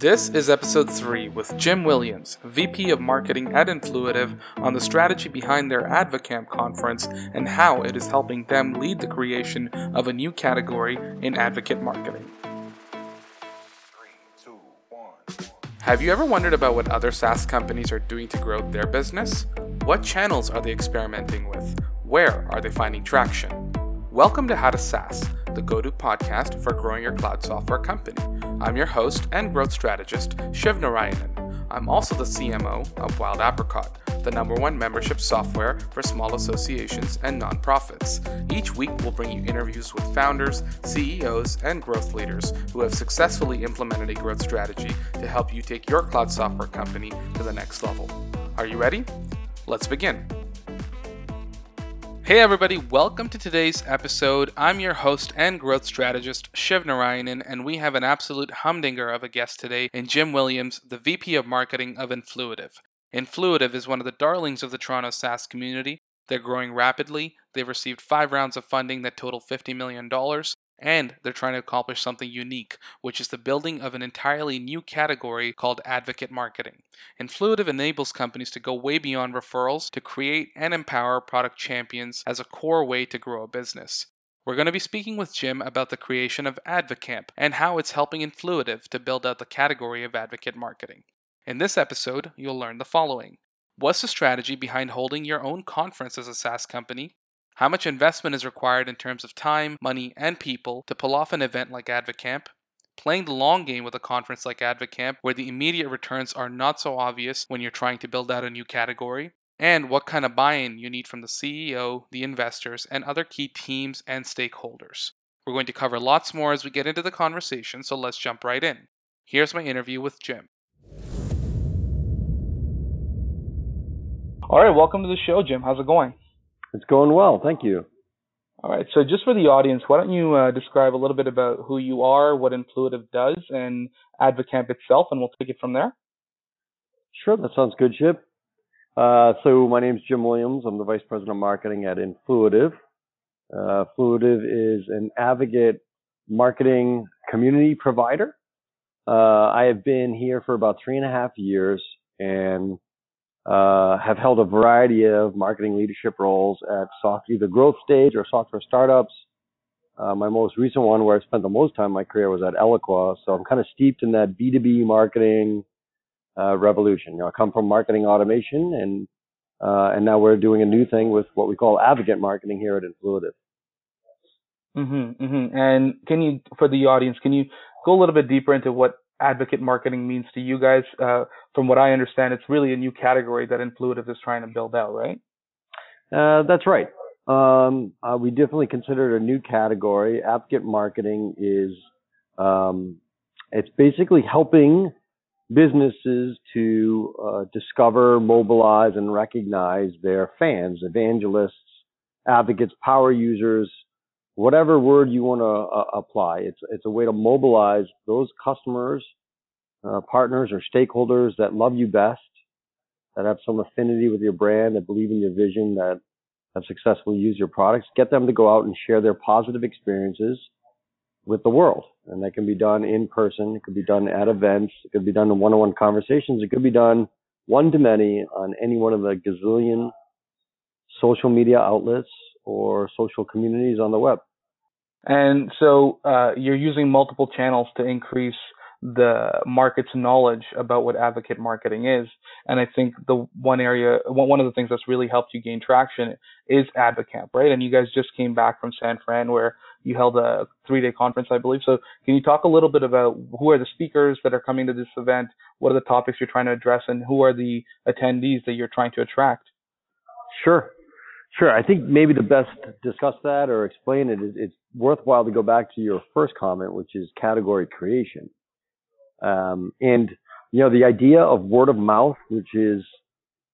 This is episode 3 with Jim Williams, VP of Marketing at Influitive, on the strategy behind their AdvoCamp conference and how it is helping them lead the creation of a new category in advocate marketing. Have you ever wondered about what other SaaS companies are doing to grow their business? What channels are they experimenting with? Where are they finding traction? Welcome to How to SaaS, the go to podcast for growing your cloud software company. I'm your host and growth strategist, Shiv Narayanan. I'm also the CMO of Wild Apricot, the number one membership software for small associations and nonprofits. Each week, we'll bring you interviews with founders, CEOs, and growth leaders who have successfully implemented a growth strategy to help you take your cloud software company to the next level. Are you ready? Let's begin. Hey everybody, welcome to today's episode. I'm your host and growth strategist, Shiv Narayanan, and we have an absolute humdinger of a guest today in Jim Williams, the VP of Marketing of Influitive. Influitive is one of the darlings of the Toronto SaaS community. They're growing rapidly. They've received five rounds of funding that total $50 million, and they're trying to accomplish something unique, which is the building of an entirely new category called advocate marketing. Influitive enables companies to go way beyond referrals to create and empower product champions as a core way to grow a business. We're going to be speaking with Jim about the creation of AdvoCamp and how it's helping Influitive to build out the category of advocate marketing. In this episode, you'll learn the following. What's the strategy behind holding your own conference as a SaaS company? How much investment is required in terms of time, money, and people to pull off an event like AdvoCamp? Playing the long game with a conference like AdvoCamp, where the immediate returns are not so obvious when you're trying to build out a new category, and what kind of buy in you need from the CEO, the investors, and other key teams and stakeholders. We're going to cover lots more as we get into the conversation, so let's jump right in. Here's my interview with Jim. All right, welcome to the show, Jim. How's it going? It's going well. Thank you. All right. So just for the audience, why don't you uh, describe a little bit about who you are, what Influitive does, and AdvoCamp itself, and we'll take it from there. Sure. That sounds good, Shiv. Uh, so my name is Jim Williams. I'm the Vice President of Marketing at Influitive. Uh, Influitive is an advocate marketing community provider. Uh, I have been here for about three and a half years and uh, have held a variety of marketing leadership roles at soft, either growth stage or software startups. Uh, my most recent one, where I spent the most time in my career, was at Eloqua. So I'm kind of steeped in that B2B marketing uh, revolution. You know, I come from marketing automation, and uh, and now we're doing a new thing with what we call advocate marketing here at Influitive. Mm-hmm, mm-hmm. And can you, for the audience, can you go a little bit deeper into what advocate marketing means to you guys. Uh, from what I understand, it's really a new category that Influitive is trying to build out, right? Uh, that's right. Um, uh, we definitely consider it a new category. Advocate marketing is um, it's basically helping businesses to uh, discover, mobilize, and recognize their fans, evangelists, advocates, power users, whatever word you want to uh, apply. It's it's a way to mobilize those customers, uh, partners, or stakeholders that love you best, that have some affinity with your brand, that believe in your vision, that have successfully used your products. Get them to go out and share their positive experiences with the world, and that can be done in person. It could be done at events. It could be done in one-on-one conversations. It could be done one to many on any one of the gazillion social media outlets or social communities on the web. And so uh, you're using multiple channels to increase the market's knowledge about what advocate marketing is. And I think the one area, one of the things that's really helped you gain traction is AdvoCamp, right? And you guys just came back from San Fran where you held a three day conference, I believe. So can you talk a little bit about who are the speakers that are coming to this event? What are the topics you're trying to address and who are the attendees that you're trying to attract? Sure. Sure. I think maybe the best to discuss that or explain it is it's worthwhile to go back to your first comment, which is category creation. Um, and, you know, the idea of word of mouth, which is,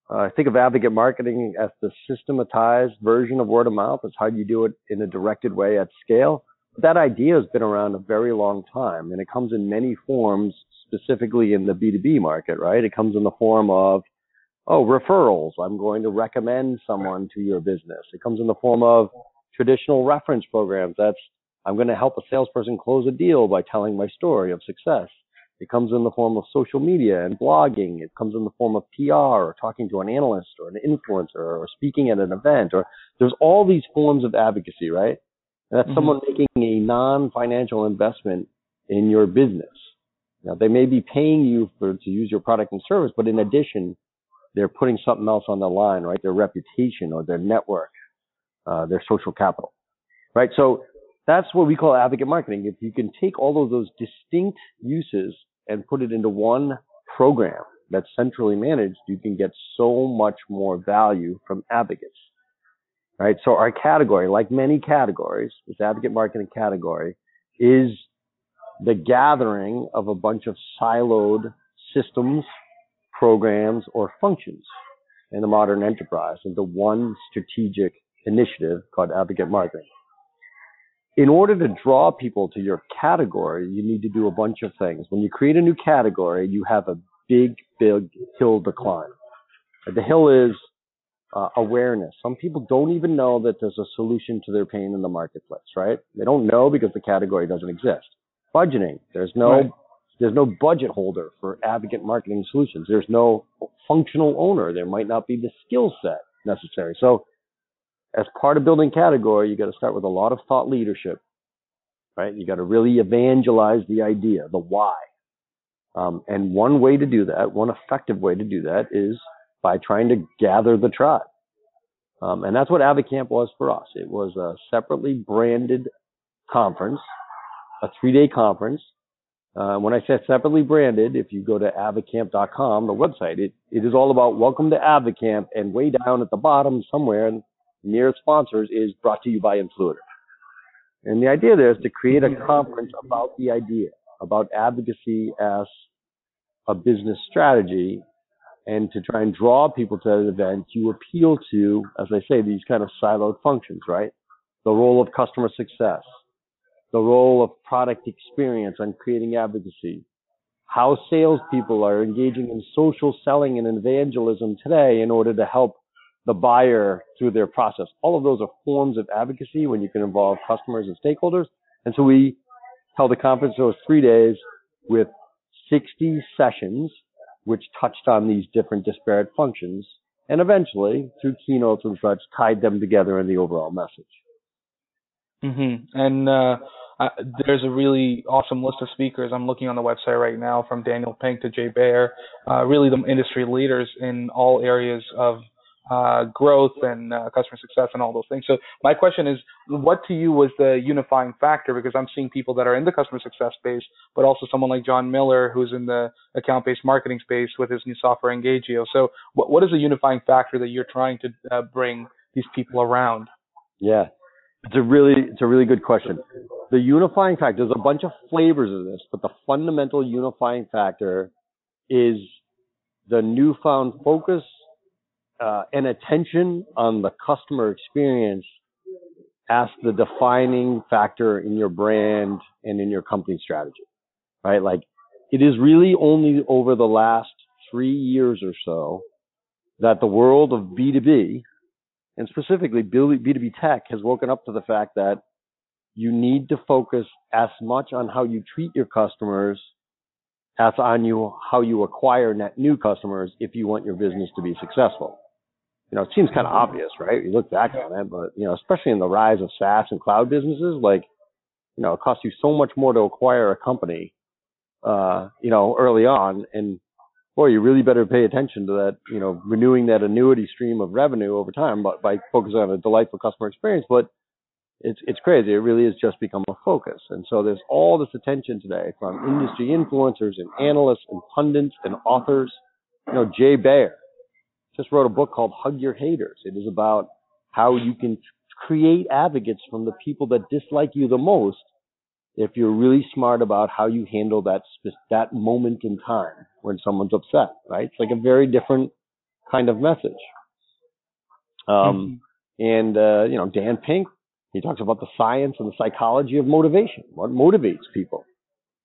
uh, think of advocate marketing as the systematized version of word of mouth. It's how do you do it in a directed way at scale. But that idea has been around a very long time and it comes in many forms, specifically in the B2B market, right? It comes in the form of oh, referrals. I'm going to recommend someone to your business. It comes in the form of traditional reference programs. That's I'm going to help a salesperson close a deal by telling my story of success. It comes in the form of social media and blogging. It comes in the form of PR or talking to an analyst or an influencer or speaking at an event or there's all these forms of advocacy, right? And that's mm-hmm. someone making a non-financial investment in your business. Now they may be paying you for to use your product and service, but in addition, they're putting something else on the line, right? Their reputation or their network, uh, their social capital, right? So that's what we call advocate marketing. If you can take all of those distinct uses and put it into one program that's centrally managed, you can get so much more value from advocates. Right? So our category, like many categories, this advocate marketing category is the gathering of a bunch of siloed systems, programs, or functions in the modern enterprise into one strategic initiative called advocate marketing in order to draw people to your category, you need to do a bunch of things. When you create a new category, you have a big, big hill to climb. The hill is uh, awareness. Some people don't even know that there's a solution to their pain in the marketplace, right? They don't know because the category doesn't exist. Budgeting. There's no, right. There's no budget holder for advocate marketing solutions. There's no functional owner. There might not be the skill set necessary. So as part of building category, you got to start with a lot of thought leadership, right? You got to really evangelize the idea, the why. Um, and one way to do that, one effective way to do that is by trying to gather the tribe. Um, and that's what AdvoCamp was for us. It was a separately branded conference, a three day conference. Uh, when I say separately branded, if you go to advocamp.com, the website, it, it is all about welcome to AdvoCamp and way down at the bottom somewhere near sponsors is brought to you by Influitive. And the idea there is to create a conference about the idea, about advocacy as a business strategy and to try and draw people to that event, you appeal to, as I say, these kind of siloed functions, right? The role of customer success, the role of product experience on creating advocacy, how salespeople are engaging in social selling and evangelism today in order to help the buyer through their process. All of those are forms of advocacy when you can involve customers and stakeholders. And so we held a conference was three days with 60 sessions, which touched on these different disparate functions and eventually through keynotes and such tied them together in the overall message. Mm-hmm. And, uh, uh, there's a really awesome list of speakers. I'm looking on the website right now from Daniel Pink to Jay Baer, uh, really the industry leaders in all areas of uh, growth and uh, customer success and all those things. So my question is, what to you was the unifying factor? Because I'm seeing people that are in the customer success space, but also someone like Jon Miller who's in the account-based marketing space with his new software Engagio. So what, what is the unifying factor that you're trying to uh, bring these people around? Yeah, it's a really it's a really good question. The unifying factor, there's a bunch of flavors of this, but the fundamental unifying factor is the newfound focus uh, and attention on the customer experience as the defining factor in your brand and in your company strategy, right? Like it is really only over the last three years or so that the world of B2B and specifically B2B tech has woken up to the fact that you need to focus as much on how you treat your customers as on you how you acquire net new customers if you want your business to be successful you know, it seems kind of obvious, right? You look back on it, but you know, especially in the rise of SaaS and cloud businesses, like, you know, it costs you so much more to acquire a company, uh, you know, early on, and boy, you really better pay attention to that, you know, renewing that annuity stream of revenue over time, but by focusing on a delightful customer experience. But it's it's crazy. It really has just become a focus, and so there's all this attention today from industry influencers and analysts and pundits and authors. You know, Jay Baer just wrote a book called Hug Your Haters. It is about how you can create advocates from the people that dislike you the most if you're really smart about how you handle that that moment in time when someone's upset, right? It's like a very different kind of message. Um, mm-hmm. and uh, you know, Dan Pink, he talks about the science and the psychology of motivation. What motivates people?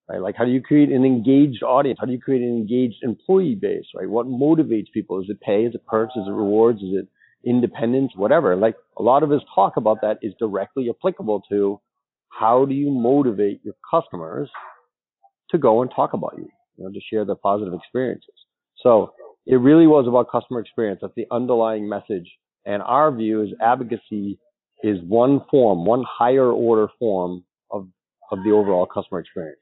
right? Like how do you create an engaged audience? How do you create an engaged employee base, right? What motivates people? Is it pay? Is it perks? Is it rewards? Is it independence? Whatever. Like a lot of his talk about that is directly applicable to how do you motivate your customers to go and talk about you, you know, to share their positive experiences. So it really was about customer experience. That's the underlying message. And our view is advocacy is one form, one higher order form of of the overall customer experience.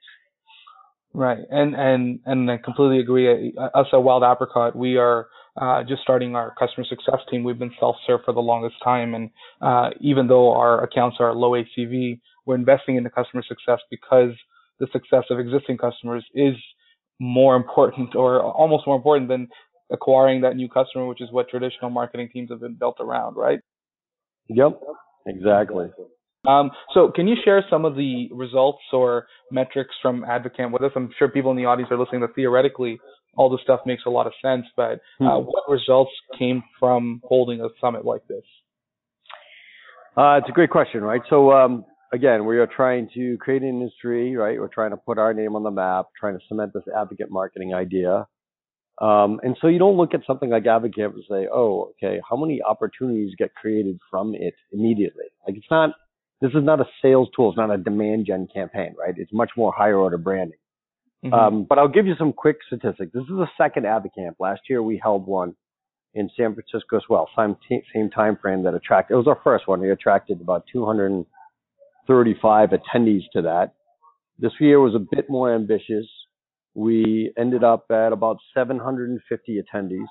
Right, and and and I completely agree. Us at Wild Apricot, we are uh, just starting our customer success team. We've been self-serve for the longest time, and uh, even though our accounts are low ACV, we're investing in the customer success because the success of existing customers is more important, or almost more important than acquiring that new customer, which is what traditional marketing teams have been built around, right? Yep, exactly. Um, so can you share some of the results or metrics from Advocamp with us? I'm sure people in the audience are listening that theoretically all this stuff makes a lot of sense, but uh, hmm. what results came from holding a summit like this? Uh, it's a great question, right? So um, again, we are trying to create an industry, right? We're trying to put our name on the map, trying to cement this advocate marketing idea. Um, and so you don't look at something like advocate and say, oh, okay, how many opportunities get created from it immediately? Like it's not this is not a sales tool. It's not a demand gen campaign, right? It's much more higher order branding. Mm-hmm. Um, but I'll give you some quick statistics. This is the second Advocamp. Last year we held one in San Francisco as well, same, same time frame that attracted, it was our first one. We attracted about 235 attendees to that. This year was a bit more ambitious. We ended up at about 750 attendees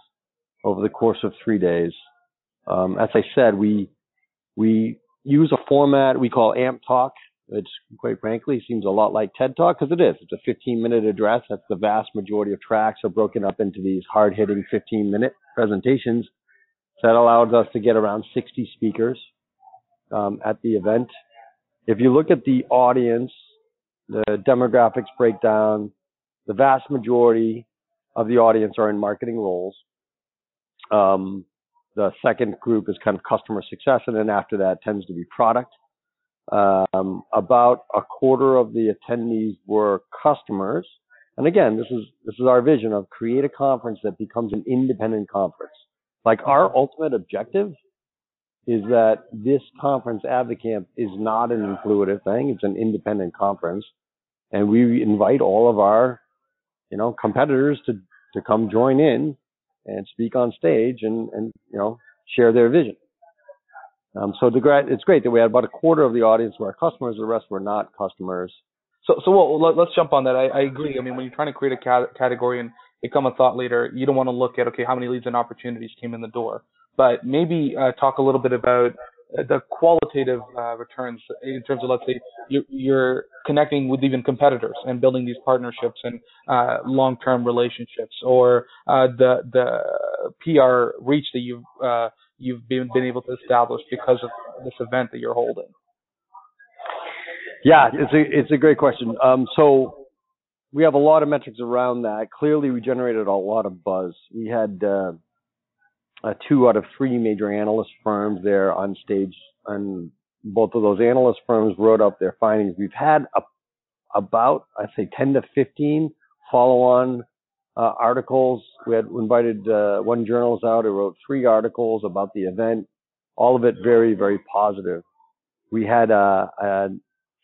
over the course of three days. Um, as I said, we, we use a format we call AMP Talk, which quite frankly seems a lot like TED Talk because it is. It's a 15 minute address. That's the vast majority of tracks are broken up into these hard hitting 15 minute presentations. So that allows us to get around 60 speakers um, at the event. If you look at the audience, the demographics breakdown, the vast majority of the audience are in marketing roles. Um, the second group is kind of customer success, and then after that tends to be product. Um, about a quarter of the attendees were customers. And again, this is this is our vision of create a conference that becomes an independent conference. Like our ultimate objective is that this conference, Advocamp, is not an influitive thing. It's an independent conference, and we invite all of our, you know, competitors to to come join in and speak on stage and, and you know, share their vision. Um, so the, it's great that we had about a quarter of the audience were our customers, the rest were not customers. So, so well, let, us jump on that. I, I, agree. I mean, when you're trying to create a cat- category and become a thought leader, you don't want to look at, okay, how many leads and opportunities came in the door, but maybe uh, talk a little bit about the qualitative uh, returns in terms of let's say you're, you're, connecting with even competitors and building these partnerships and uh, long-term relationships, or uh, the the PR reach that you've uh, you've been been able to establish because of this event that you're holding. Yeah, it's a it's a great question. Um, so we have a lot of metrics around that. Clearly, we generated a lot of buzz. We had uh, uh, two out of three major analyst firms there on stage, and both of those analyst firms wrote up their findings. We've had a, about, I'd say, 10 to 15 follow-on uh, articles. We had invited uh, one journalist out who wrote three articles about the event. All of it very, very positive. We had a, a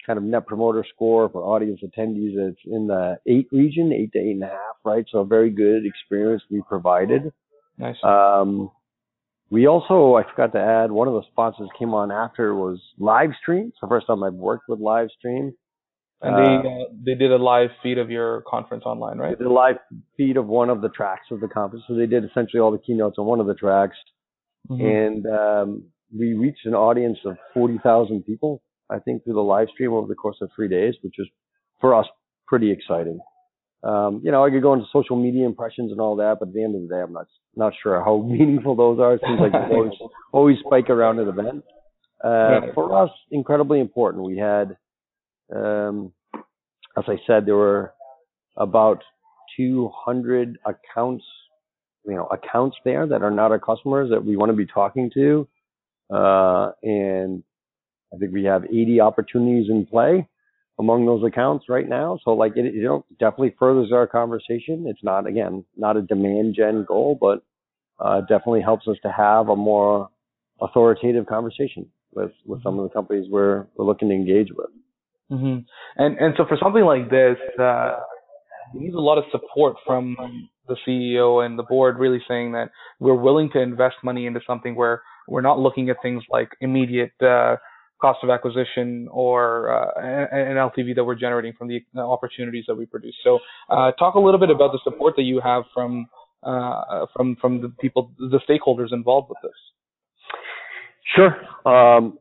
kind of net promoter score for audience attendees that's in the eight region, eight to eight and a half, right? So a very good experience we provided. Nice. Um, we also, I forgot to add, one of the sponsors came on after was Livestream. It's the first time I've worked with Livestream. And they uh, uh, they did a live feed of your conference online, right? They did a live feed of one of the tracks of the conference. So they did essentially all the keynotes on one of the tracks, mm-hmm. and um, we reached an audience of forty thousand people, I think, through the live stream over the course of three days, which is for us pretty exciting. Um, you know, I could go into social media impressions and all that, but at the end of the day, I'm not not sure how meaningful those are. It seems like they always always spike around an event. Uh, for us, incredibly important. We had, um, as I said, there were about 200 accounts, you know, accounts there that are not our customers that we want to be talking to, uh, and I think we have 80 opportunities in play among those accounts right now. So like it, you know, definitely furthers our conversation. It's not again not a demand gen goal, but uh, definitely helps us to have a more authoritative conversation with with some of the companies we're we're looking to engage with. Mm-hmm. And and so for something like this, uh, needs a lot of support from the CEO and the board, really saying that we're willing to invest money into something where we're not looking at things like immediate uh, cost of acquisition or uh, an LTV that we're generating from the opportunities that we produce. So, uh, talk a little bit about the support that you have from uh, from from the people, the stakeholders involved with this. Sure. Um,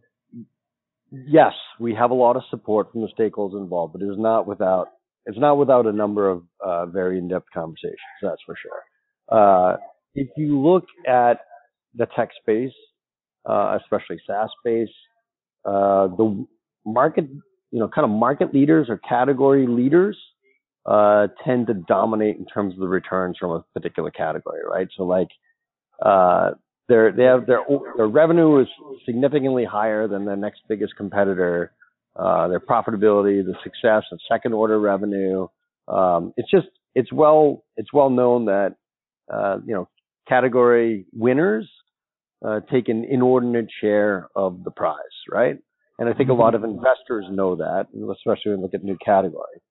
yes, we have a lot of support from the stakeholders involved, but it is not without it's not without a number of uh, very in-depth conversations. That's for sure. Uh, if you look at the tech space, uh, especially SaaS space, uh, the market, you know, kind of market leaders or category leaders uh, tend to dominate in terms of the returns from a particular category, right? So like, uh, their they have their their revenue is significantly higher than the next biggest competitor. Uh, their profitability, the success of second order revenue. Um, it's just it's well it's well known that uh, you know category winners uh, take an inordinate share of the prize, right? And I think a lot of investors know that, especially when you look at new category.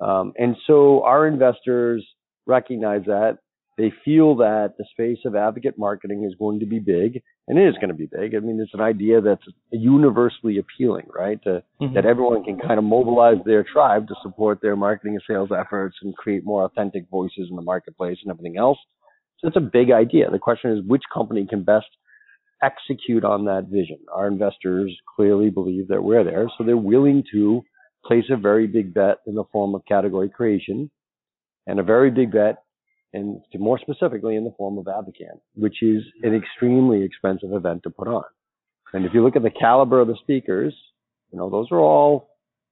Um, and so our investors recognize that they feel that the space of advocate marketing is going to be big, and it is going to be big. I mean, it's an idea that's universally appealing, right? To, mm-hmm. That everyone can kind of mobilize their tribe to support their marketing and sales efforts and create more authentic voices in the marketplace and everything else. So it's a big idea. The question is, which company can best execute on that vision? Our investors clearly believe that we're there, so they're willing to place a very big bet in the form of category creation and a very big bet and more specifically in the form of AdvoCamp, which is an extremely expensive event to put on. And if you look at the caliber of the speakers, you know, those are all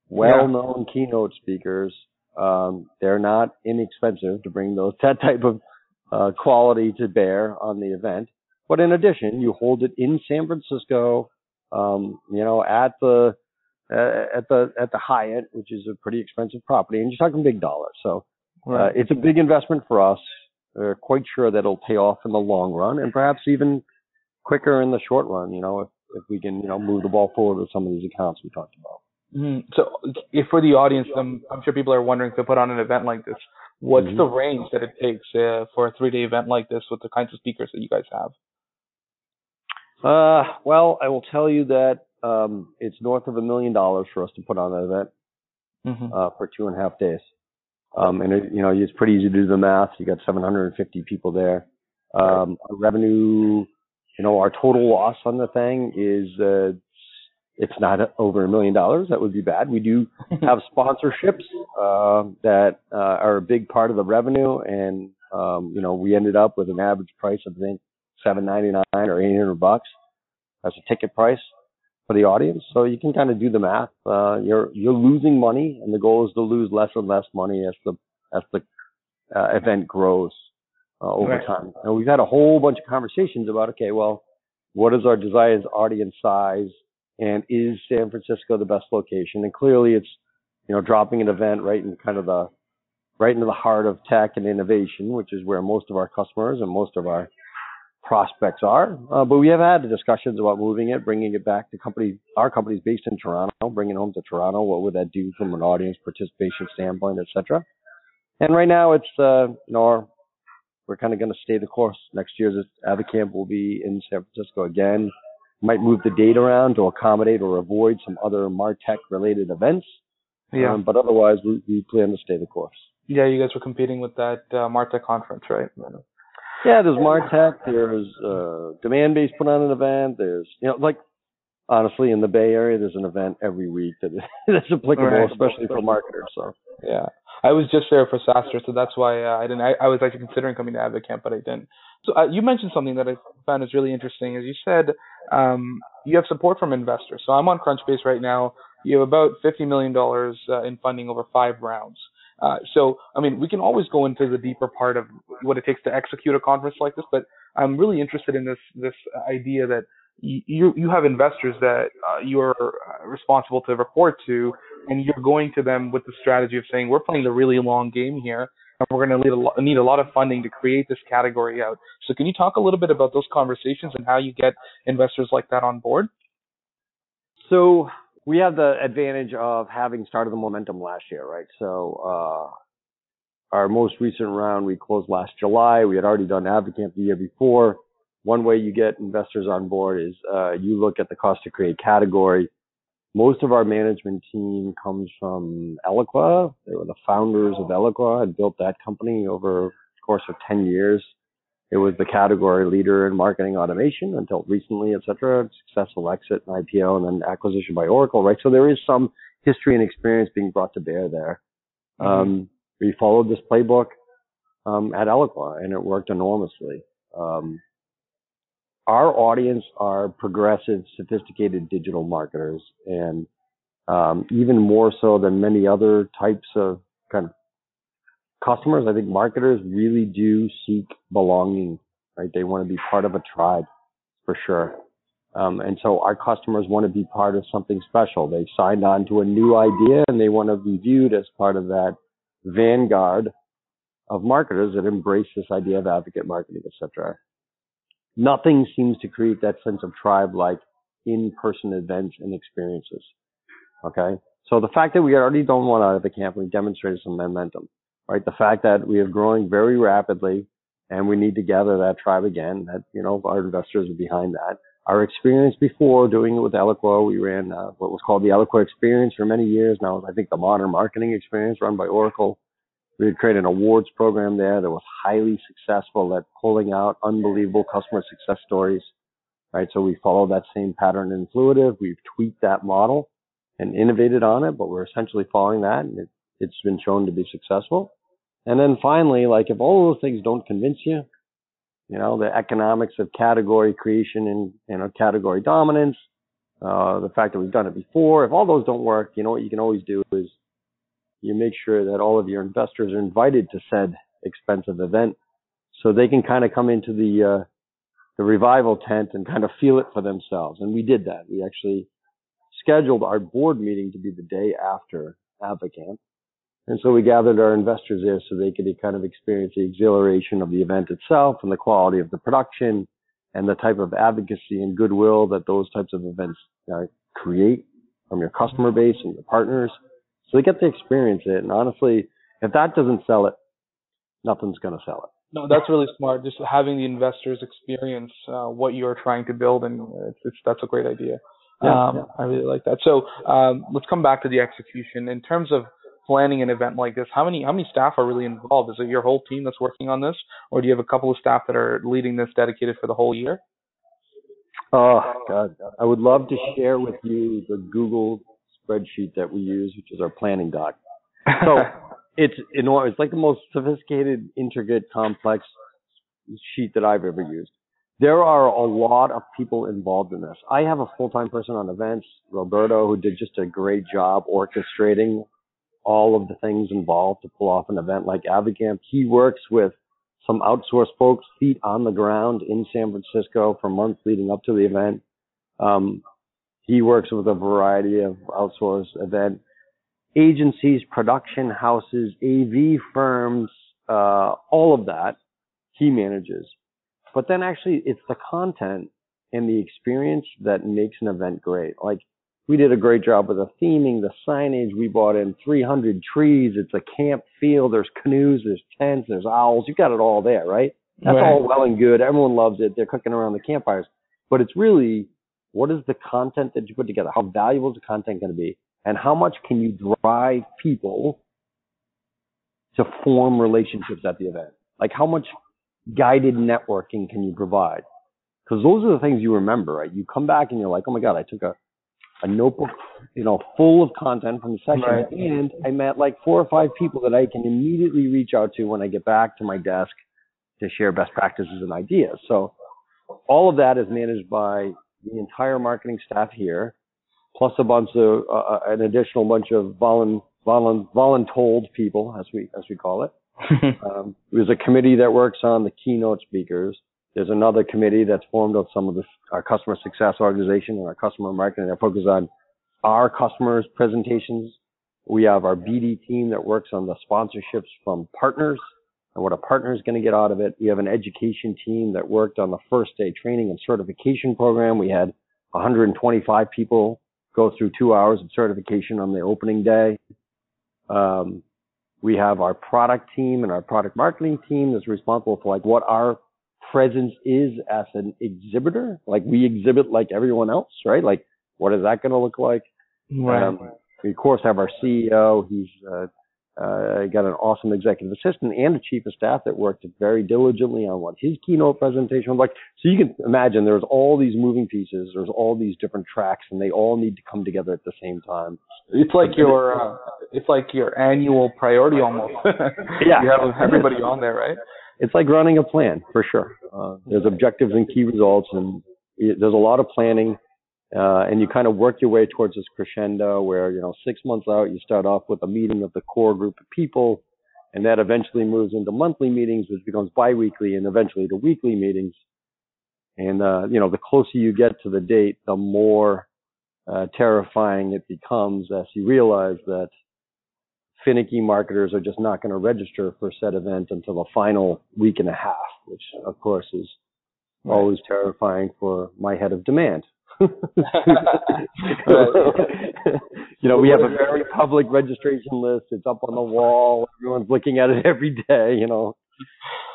well-known yeah. keynote speakers. Um, they're not inexpensive to bring those that type of uh, quality to bear on the event. But in addition, you hold it in San Francisco, um, you know, at the uh, at the at the Hyatt, which is a pretty expensive property, and you're talking big dollars. So uh, it's a big investment for us. We're quite sure that it'll pay off in the long run, and perhaps even quicker in the short run. You know, if if we can you know move the ball forward with some of these accounts we talked about. Mm-hmm. So, if for the audience, I'm, I'm sure people are wondering to put on an event like this. What's mm-hmm. the range that it takes uh, for a three-day event like this with the kinds of speakers that you guys have? Uh, well, I will tell you that um, it's north of a million dollars for us to put on that event mm-hmm. uh, for two and a half days. Um, and it, you know, it's pretty easy to do the math. You got 750 people there. Um, our revenue, you know, our total loss on the thing is, uh, it's not over a million dollars. That would be bad. We do have sponsorships, uh, that, uh, are a big part of the revenue. And, um, you know, we ended up with an average price of, I think, 799 or 800 bucks as a ticket price for the audience. So you can kind of do the math. Uh, you're you're losing money, and the goal is to lose less and less money as the as the uh, event grows uh, over right. time. And we've had a whole bunch of conversations about okay, well, what is our desired audience size, and is San Francisco the best location? And clearly, it's you know dropping an event right in kind of the right into the heart of tech and innovation, which is where most of our customers and most of our prospects are. Uh, but we have had discussions about moving it, bringing it back to company. Our company's based in Toronto, bringing it home to Toronto. What would that do from an audience participation standpoint, etc. And right now, it's uh, you know our, we're kind of going to stay the course. Next year's AdvoCamp will be in San Francisco again. Might move the date around to accommodate or avoid some other Martech related events. Yeah. Um, but otherwise, we, we plan to stay the course. Yeah, you guys were competing with that uh, Martech conference, right? Yeah, there's Martech. There's uh, Demandbase put on an event. There's you know like honestly in the Bay Area there's an event every week that that's applicable, right. especially for marketers. So yeah, I was just there for SaaStr, so that's why uh, I didn't. I, I was actually considering coming to Advocamp, but I didn't. So uh, you mentioned something that I found is really interesting. As you said, um, you have support from investors. So I'm on Crunchbase right now. You have about fifty million dollars uh, in funding over five rounds. Uh, so, I mean, we can always go into the deeper part of what it takes to execute a conference like this, but I'm really interested in this this idea that you you have investors that uh, you're responsible to report to, and you're going to them with the strategy of saying we're playing the really long game here, and we're going to need a, lot, need a lot of funding to create this category out. So, can you talk a little bit about those conversations and how you get investors like that on board? So we have the advantage of having started the momentum last year, right? So, uh, our most recent round we closed last July. We had already done Advocamp the year before. One way you get investors on board is uh, you look at the cost to create category. Most of our management team comes from Eloqua. They were the founders of Eloqua and built that company over the course of 10 years. It was the category leader in marketing automation until recently, et cetera. Successful exit and IPO and then acquisition by Oracle, right? So there is some history and experience being brought to bear there. Mm-hmm. Um, we followed this playbook um, at Eloqua and it worked enormously. Um, our audience are progressive, sophisticated digital marketers, and um, even more so than many other types of kind of customers. I think marketers really do seek belonging, right? They want to be part of a tribe, for sure. Um, and so our customers want to be part of something special. They've signed on to a new idea and they want to be viewed as part of that vanguard of marketers that embrace this idea of advocate marketing, etc. Nothing seems to create that sense of tribe like in-person events and experiences. Okay. So the fact that we already done one out of the camp, we demonstrated some momentum, right? The fact that we are growing very rapidly and we need to gather that tribe again, that, you know, our investors are behind that. Our experience before doing it with Eloqua, we ran uh, what was called the Eloqua Experience for many years. Now, I think the Modern Marketing Experience run by Oracle. We created an awards program there that was highly successful at pulling out unbelievable customer success stories. Right. So we follow that same pattern Influitive. We've tweaked that model and innovated on it, but we're essentially following that and it, it's been shown to be successful. And then finally, like if all those things don't convince you, you know, the economics of category creation and, you know, category dominance, uh, the fact that we've done it before, if all those don't work, you know what you can always do is you make sure that all of your investors are invited to said expensive event so they can kind of come into the uh, the revival tent and kind of feel it for themselves. And we did that. We actually scheduled our board meeting to be the day after Advocamp. And so we gathered our investors there so they could kind of experience the exhilaration of the event itself and the quality of the production and the type of advocacy and goodwill that those types of events uh, create from your customer base and your partners. So they get to experience it. And honestly, if that doesn't sell it, nothing's going to sell it. No, that's really smart. Just having the investors experience uh, what you're trying to build, and it's, it's, that's a great idea. Yeah, um, yeah. I really like that. So um, let's come back to the execution. In terms of planning an event like this, how many how many staff are really involved? Is it your whole team that's working on this, or do you have a couple of staff that are leading this dedicated for the whole year? Oh God, I would love to share with you the Google spreadsheet that we use, which is our planning doc. So it's enormous. It's like the most sophisticated, intricate, complex sheet that I've ever used. There are a lot of people involved in this. I have a full-time person on events, Roberto, who did just a great job orchestrating all of the things involved to pull off an event like Advocamp. He works with some outsourced folks, feet on the ground in San Francisco for months leading up to the event. Um, he works with a variety of outsourced event agencies, production houses, AV firms, uh, all of that he manages. But then actually it's the content and the experience that makes an event great. Like we did a great job with the theming, the signage. We bought in 300 trees. It's a camp field. There's canoes, there's tents, there's owls. You've got it all there, right? That's right. all well and good. Everyone loves it. They're cooking around the campfires. But it's really what is the content that you put together? How valuable is the content going to be? And how much can you drive people to form relationships at the event? Like how much guided networking can you provide? Because those are the things you remember, right? You come back and you're like, oh my God, I took a a notebook, you know, full of content from the session, right. and I met like four or five people that I can immediately reach out to when I get back to my desk to share best practices and ideas. So all of that is managed by the entire marketing staff here, plus a bunch of uh, uh an additional bunch of volun, volun, voluntold people, as we as we call it. um, there's a committee that works on the keynote speakers. There's another committee that's formed of some of the, our customer success organization and our customer marketing that focus on our customers' presentations. We have our BD team that works on the sponsorships from partners and what a partner is going to get out of it. We have an education team that worked on the first day training and certification program. We had 125 people go through two hours of certification on the opening day. Um, We have our product team and our product marketing team that's responsible for like what our presence is as an exhibitor. Like we exhibit like everyone else, right? Like what is that going to look like? Right. Um, we of course have our CEO. He's uh, uh, got an awesome executive assistant and a chief of staff that worked very diligently on what his keynote presentation was like. So you can imagine there's all these moving pieces, there's all these different tracks, and they all need to come together at the same time. It's like your uh, it's like your annual priority almost. yeah, you have everybody on there, right? It's like running a plan for sure. Uh, there's objectives and key results, and there's a lot of planning uh, and you kind of work your way towards this crescendo where, you know, six months out, you start off with a meeting of the core group of people, and that eventually moves into monthly meetings, which becomes biweekly, and eventually to weekly meetings. And, uh, you know, the closer you get to the date, the more uh, terrifying it becomes as you realize that finicky marketers are just not going to register for said event until the final week and a half, which of course is always terrifying for my head of demand. you know, we have a very public registration list. It's up on the wall. Everyone's looking at it every day. You know.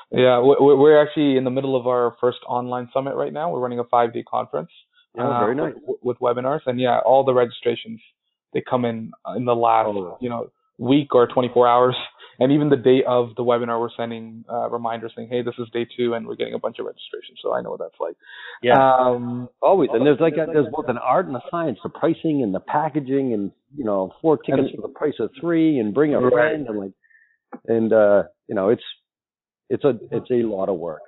Yeah, we're actually in the middle of our first online summit right now. We're running a five-day conference. Yeah, very uh, nice. With, with, webinars, and yeah, all the registrations they come in uh, in the last oh. you know week or 24 hours and even the day of the webinar, we're sending uh, reminders saying, "Hey, this is day two, and we're getting a bunch of registrations." So I know what that's like. Yeah, um, always. And there's like a, there's both an art and a science, the pricing and the packaging, and you know, four tickets for the price of three, and bring a right. friend, and like, and uh, you know, it's it's a it's a lot of work.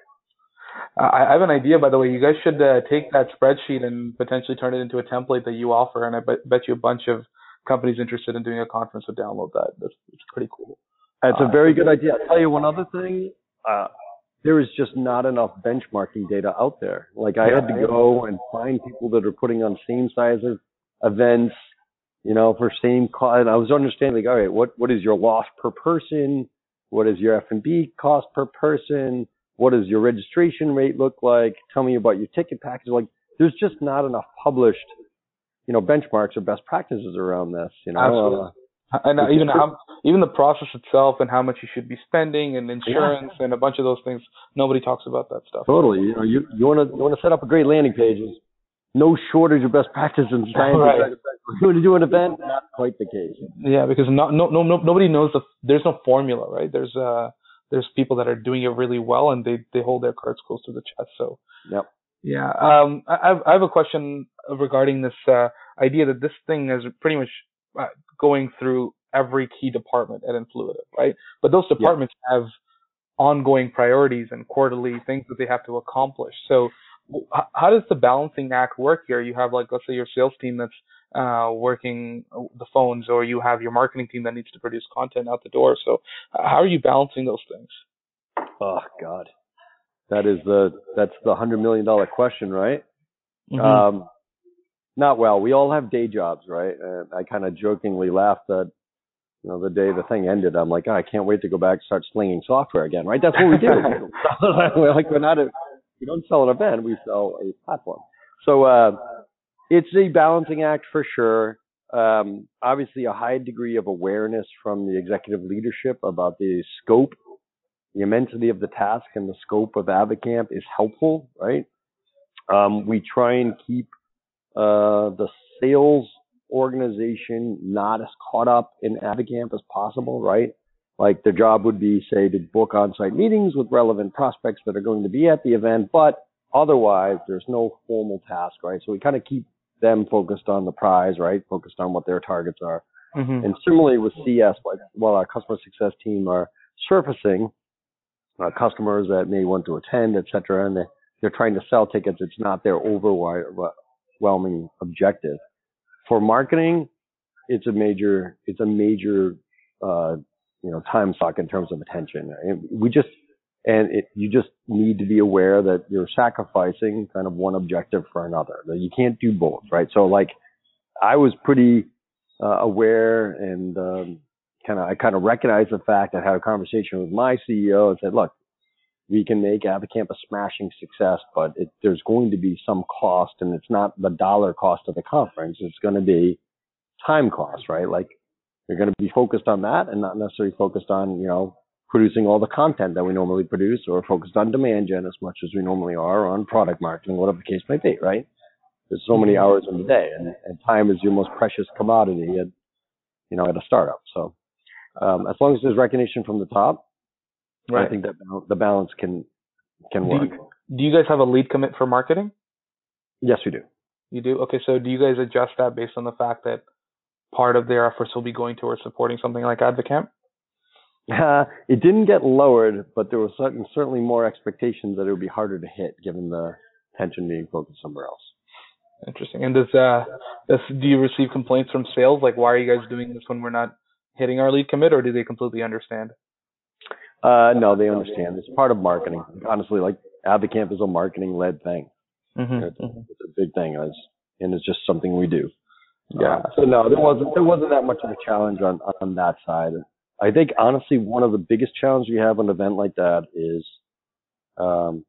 I have an idea, by the way. You guys should uh, take that spreadsheet and potentially turn it into a template that you offer, and I bet, bet you a bunch of companies interested in doing a conference would download that. That's it's pretty cool. That's a very good idea. I'll tell you one other thing. Uh, there is just not enough benchmarking data out there. Like I had to go and find people that are putting on same size of events, you know, for same cost. And I was understanding, like, all right, what, what is your loss per person? What is your F&B cost per person? What does your registration rate look like? Tell me about your ticket package. Like, there's just not enough published, you know, benchmarks or best practices around this, you know. Absolutely. Uh, and even how, even the process itself and how much you should be spending and insurance yeah. and a bunch of those things. Nobody talks about that stuff. Totally. You know, you you want to you want to set up a great landing page. No shortage of best practices in science. Right. You want to do an event? Not quite the case. Yeah, because no, no, no, nobody knows the. There's no formula, right? There's uh, there's people that are doing it really well and they they hold their cards close to the chest. So. Yep. Yeah. Um, I, I have a question regarding this uh, idea that this thing is pretty much uh, going through every key department at Influitive, right? But those departments yeah. have ongoing priorities and quarterly things that they have to accomplish. So how does the balancing act work here? You have like, let's say your sales team that's uh, working the phones or you have your marketing team that needs to produce content out the door. So how are you balancing those things? Oh God, that is the, that's the hundred million dollar question, right? Mm-hmm. Um, not well. We all have day jobs, right? And I kind of jokingly laughed that, you know, the day the thing ended, I'm like, oh, I can't wait to go back start slinging software again, right? That's what we do. we're like, we're not a, we don't sell an event, we sell a platform. So, uh, it's a balancing act for sure. Um, obviously a high degree of awareness from the executive leadership about the scope, the immensity of the task and the scope of AdvoCamp is helpful, right? Um, we try and keep uh, the sales organization not as caught up in AdvoCamp as possible, right? Like their job would be, say, to book on-site meetings with relevant prospects that are going to be at the event, but otherwise there's no formal task, right? So we kind of keep them focused on the prize, right? Focused on what their targets are. Mm-hmm. And similarly with CS, like while our customer success team are surfacing uh, customers that may want to attend, et cetera, and they, they're trying to sell tickets, it's not their overwhelming overwhelming objective. For marketing, it's a major, it's a major, uh, you know, time suck in terms of attention. We just, and it, you just need to be aware that you're sacrificing kind of one objective for another. That you can't do both, right? So like, I was pretty uh, aware and um, kind of, I kind of recognized the fact. I had a conversation with my CEO and said, look, we can make AdvoCamp a smashing success, but it, there's going to be some cost, and it's not the dollar cost of the conference. It's going to be time cost, right? Like you're going to be focused on that and not necessarily focused on, you know, producing all the content that we normally produce or focused on demand gen as much as we normally are on product marketing, whatever the case might be, right? There's so many hours in the day and, and time is your most precious commodity at, you know, at a startup. So, um, as long as there's recognition from the top, right. I think that the balance can, can do work. You, do you guys have a lead commit for marketing? Yes, we do. You do? Okay. So do you guys adjust that based on the fact that part of their efforts will be going towards supporting something like AdvoCamp? Uh, it didn't get lowered, but there was certain, certainly more expectations that it would be harder to hit given the attention being focused somewhere else. Interesting. And does uh, does do you receive complaints from sales like why are you guys doing this when we're not hitting our lead commit, or do they completely understand? Uh, no, they understand. It's part of marketing. Honestly, like AdvoCamp is a marketing led thing. Mm-hmm. It's, mm-hmm. it's, a big thing, and it's just something we do. Yeah. Uh, so no, there wasn't there wasn't that much of a challenge on on that side. I think honestly, one of the biggest challenges we have on an event like that is, um,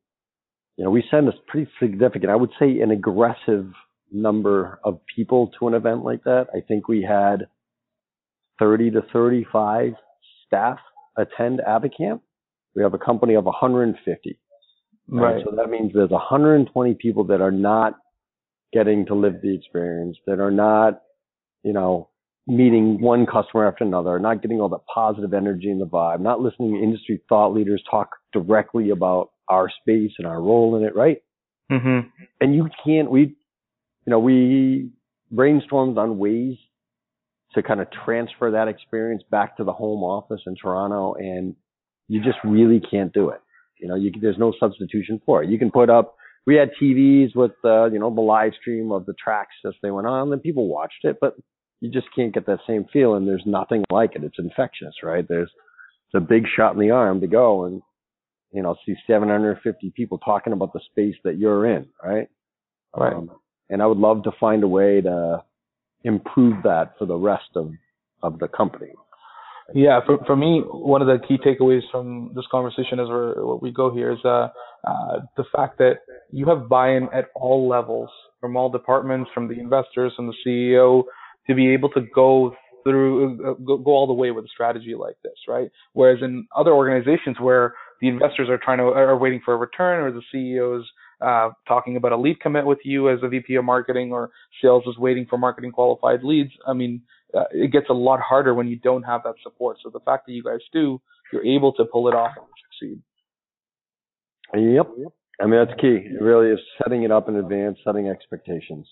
you know, we send a pretty significant, I would say, an aggressive number of people to an event like that. I think we had 30 to 35 staff attend AdvoCamp. We have a company of 150. Right? right. So that means there's 120 people that are not getting to live the experience, that are not, you know, meeting one customer after another, not getting all the positive energy and the vibe, not listening to industry thought leaders talk directly about our space and our role in it, right? Mm-hmm. And you can't, we, you know, we brainstormed on ways to kind of transfer that experience back to the home office in Toronto, and you just really can't do it. You know, you, there's no substitution for it. You can put up, we had TVs with, uh, you know, the live stream of the tracks as they went on, and people watched it, but you just can't get that same feel and there's nothing like it. It's infectious, right? There's it's a big shot in the arm to go and you know see 750 people talking about the space that you're in, right? Right. Um, and I would love to find a way to improve that for the rest of of the company. Yeah, for for me, one of the key takeaways from this conversation as we we go here is uh, uh, the fact that you have buy-in at all levels, from all departments, from the investors, from the CEO, to be able to go through uh, go, go all the way with a strategy like this, right? Whereas in other organizations where the investors are trying to are waiting for a return, or the CEOs uh, talking about a lead commit with you as a VP of marketing, or sales is waiting for marketing qualified leads. I mean, uh, it gets a lot harder when you don't have that support. So the fact that you guys do, you're able to pull it off and succeed. Yep. I mean, that's key. It really is setting it up in advance, setting expectations.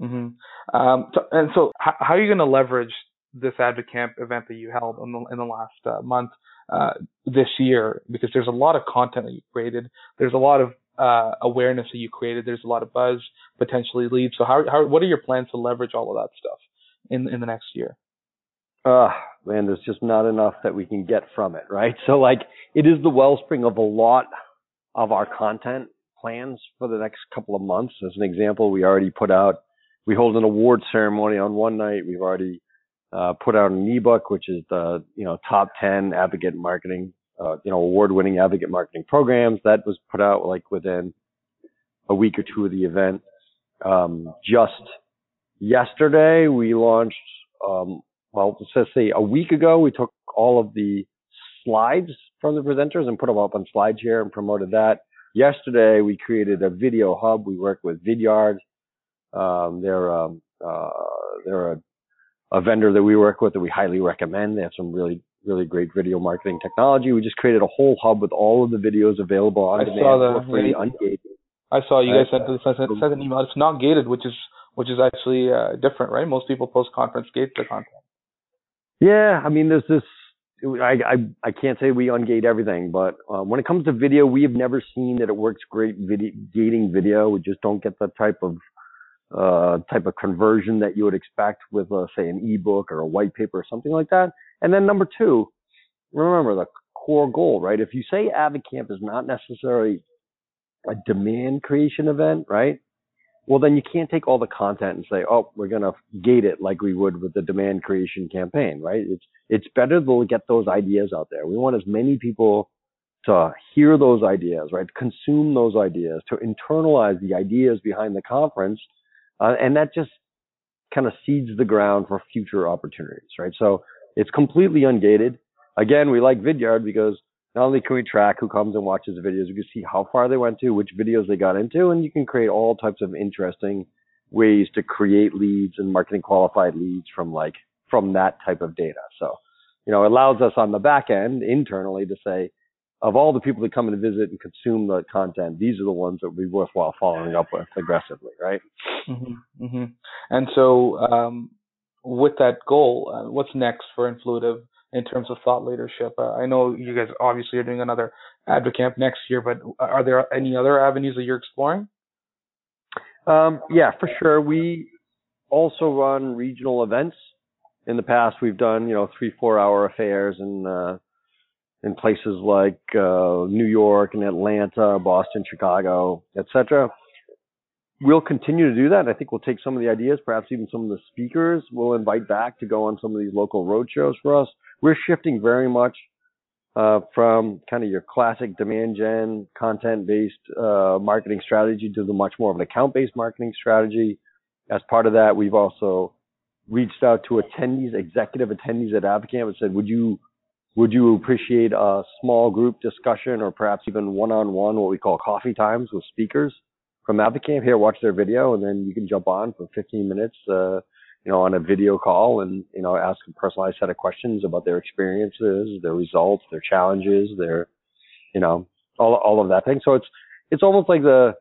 Mm-hmm. Um, so, and so, how, how, are you going to leverage this AdvoCamp event that you held in the, in the last uh, month uh, this year? Because there's a lot of content that you created. There's a lot of uh, awareness that you created. There's a lot of buzz, potentially leads. So, how, how what are your plans to leverage all of that stuff in in the next year? Uh, man, there's just not enough that we can get from it, right? So, like, it is the wellspring of a lot of our content plans for the next couple of months. As an example, we already put out we hold an award ceremony on one night. We've already uh, put out an ebook, which is the you know top 10 advocate marketing, uh, you know award-winning advocate marketing programs. That was put out like within a week or two of the event. Um, just yesterday, we launched. Um, well, let's say a week ago, we took all of the slides from the presenters and put them up on SlideShare and promoted that. Yesterday, we created a video hub. We worked with Vidyard um, they're um, uh, they're a, a vendor that we work with that we highly recommend. They have some really really great video marketing technology. We just created a whole hub with all of the videos available on I demand saw the, for free, yeah, ungated. I saw you guys sent, sent, sent an email. It's not gated, which is which is actually uh, different, right? Most people post conference gate the content. Yeah, I mean, there's this. I I I can't say we ungate everything, but uh, when it comes to video, we have never seen that it works great video gating video. We just don't get the type of uh, type of conversion that you would expect with, uh, say, an ebook or a white paper or something like that. And then number two, remember the core goal, right? If you say AdvoCamp is not necessarily a demand creation event, right? Well, then you can't take all the content and say, oh, we're going to gate it like we would with the demand creation campaign, right? It's, it's better to get those ideas out there. We want as many people to hear those ideas, right? Consume those ideas, to internalize the ideas behind the conference uh, and that just kind of seeds the ground for future opportunities, right? So it's completely ungated. Again, we like Vidyard because not only can we track who comes and watches the videos, we can see how far they went to, which videos they got into, and you can create all types of interesting ways to create leads and marketing qualified leads from like from that type of data. So, you know, it allows us on the back end internally to say, of all the people that come and visit and consume the content, these are the ones that would be worthwhile following up with aggressively, right? Mm-hmm, mm-hmm. And so, um, with that goal, uh, what's next for Influitive in terms of thought leadership? Uh, I know you guys obviously are doing another AdvoCamp next year, but are there any other avenues that you're exploring? Um, yeah, for sure. We also run regional events. In the past, we've done you know three, four hour affairs and uh, in places like uh, New York and Atlanta, Boston, Chicago, etc. We'll continue to do that. I think we'll take some of the ideas, perhaps even some of the speakers we'll invite back to go on some of these local road shows for us. We're shifting very much uh, from kind of your classic demand gen content based uh, marketing strategy to the much more of an account based marketing strategy. As part of that, we've also reached out to attendees, executive attendees at AdvoCamp and said, would you would you appreciate a small group discussion or perhaps even one-on-one, what we call coffee times with speakers from AdvoCamp? Here, watch their video, and then you can jump on for 15 minutes, uh, you know, on a video call, and you know, ask a personalized set of questions about their experiences, their results, their challenges, their, you know, all all of that thing. So it's it's almost like the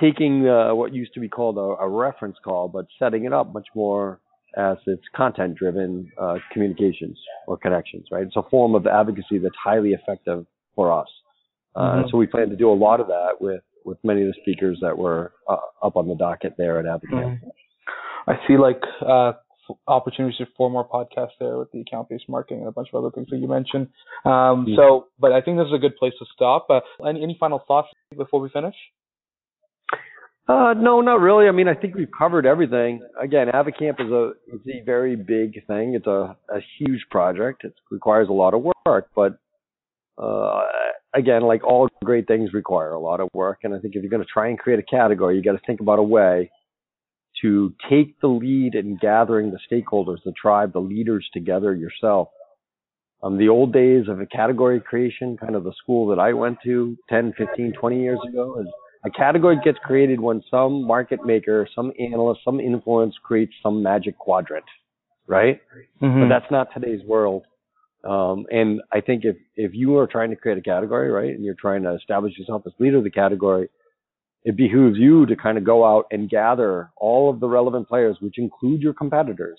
taking uh, what used to be called a, a reference call, but setting it up much more as it's content driven uh, communications or connections, right? It's a form of advocacy that's highly effective for us. Uh, mm-hmm. So we plan to do a lot of that with, with many of the speakers that were uh, up on the docket there at AdvoCamp. Mm-hmm. I see like uh, opportunities for more podcasts there with the account based marketing and a bunch of other things that you mentioned. Um, mm-hmm. So, but I think this is a good place to stop. Uh, any, any final thoughts before we finish? Uh, no, not really. I mean, I think we've covered everything. Again, AdvoCamp is a is a very big thing. It's a a huge project. It requires a lot of work, but uh, again, like all great things require a lot of work. And I think if you're going to try and create a category, you got to think about a way to take the lead in gathering the stakeholders, the tribe, the leaders together yourself. Um, the old days of a category creation, kind of the school that I went to 10, 15, 20 years ago, is a category gets created when some market maker, some analyst, some influence creates some magic quadrant, right? Mm-hmm. But that's not today's world. Um, and I think if, if you are trying to create a category, right, and you're trying to establish yourself as leader of the category, it behooves you to kind of go out and gather all of the relevant players, which include your competitors,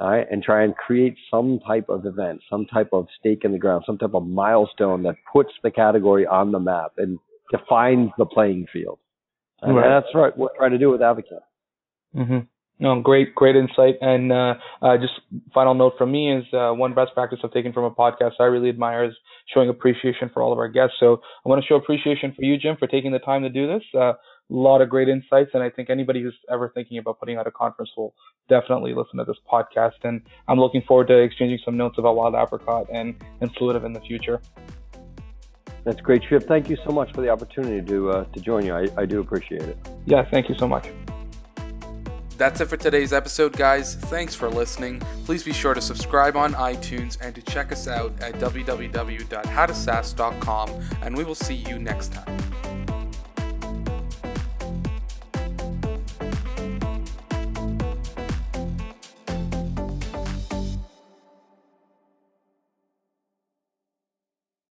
right, and try and create some type of event, some type of stake in the ground, some type of milestone that puts the category on the map. And defines the playing field. And that's right. What we're trying to do with AdvoCamp. Mm-hmm. No, great, great insight. And uh, uh, just final note from me is uh, one best practice I've taken from a podcast I really admire is showing appreciation for all of our guests. So I want to show appreciation for you, Jim, for taking the time to do this. Uh, a lot of great insights, and I think anybody who's ever thinking about putting out a conference will definitely listen to this podcast. And I'm looking forward to exchanging some notes about Wild Apricot and and Influitive in the future. That's great, Shiv. Thank you so much for the opportunity to uh, to join you. I, I do appreciate it. Yeah, thank you so much. That's it for today's episode, guys. Thanks for listening. Please be sure to subscribe on iTunes and to check us out at www.howtosas.com, and we will see you next time.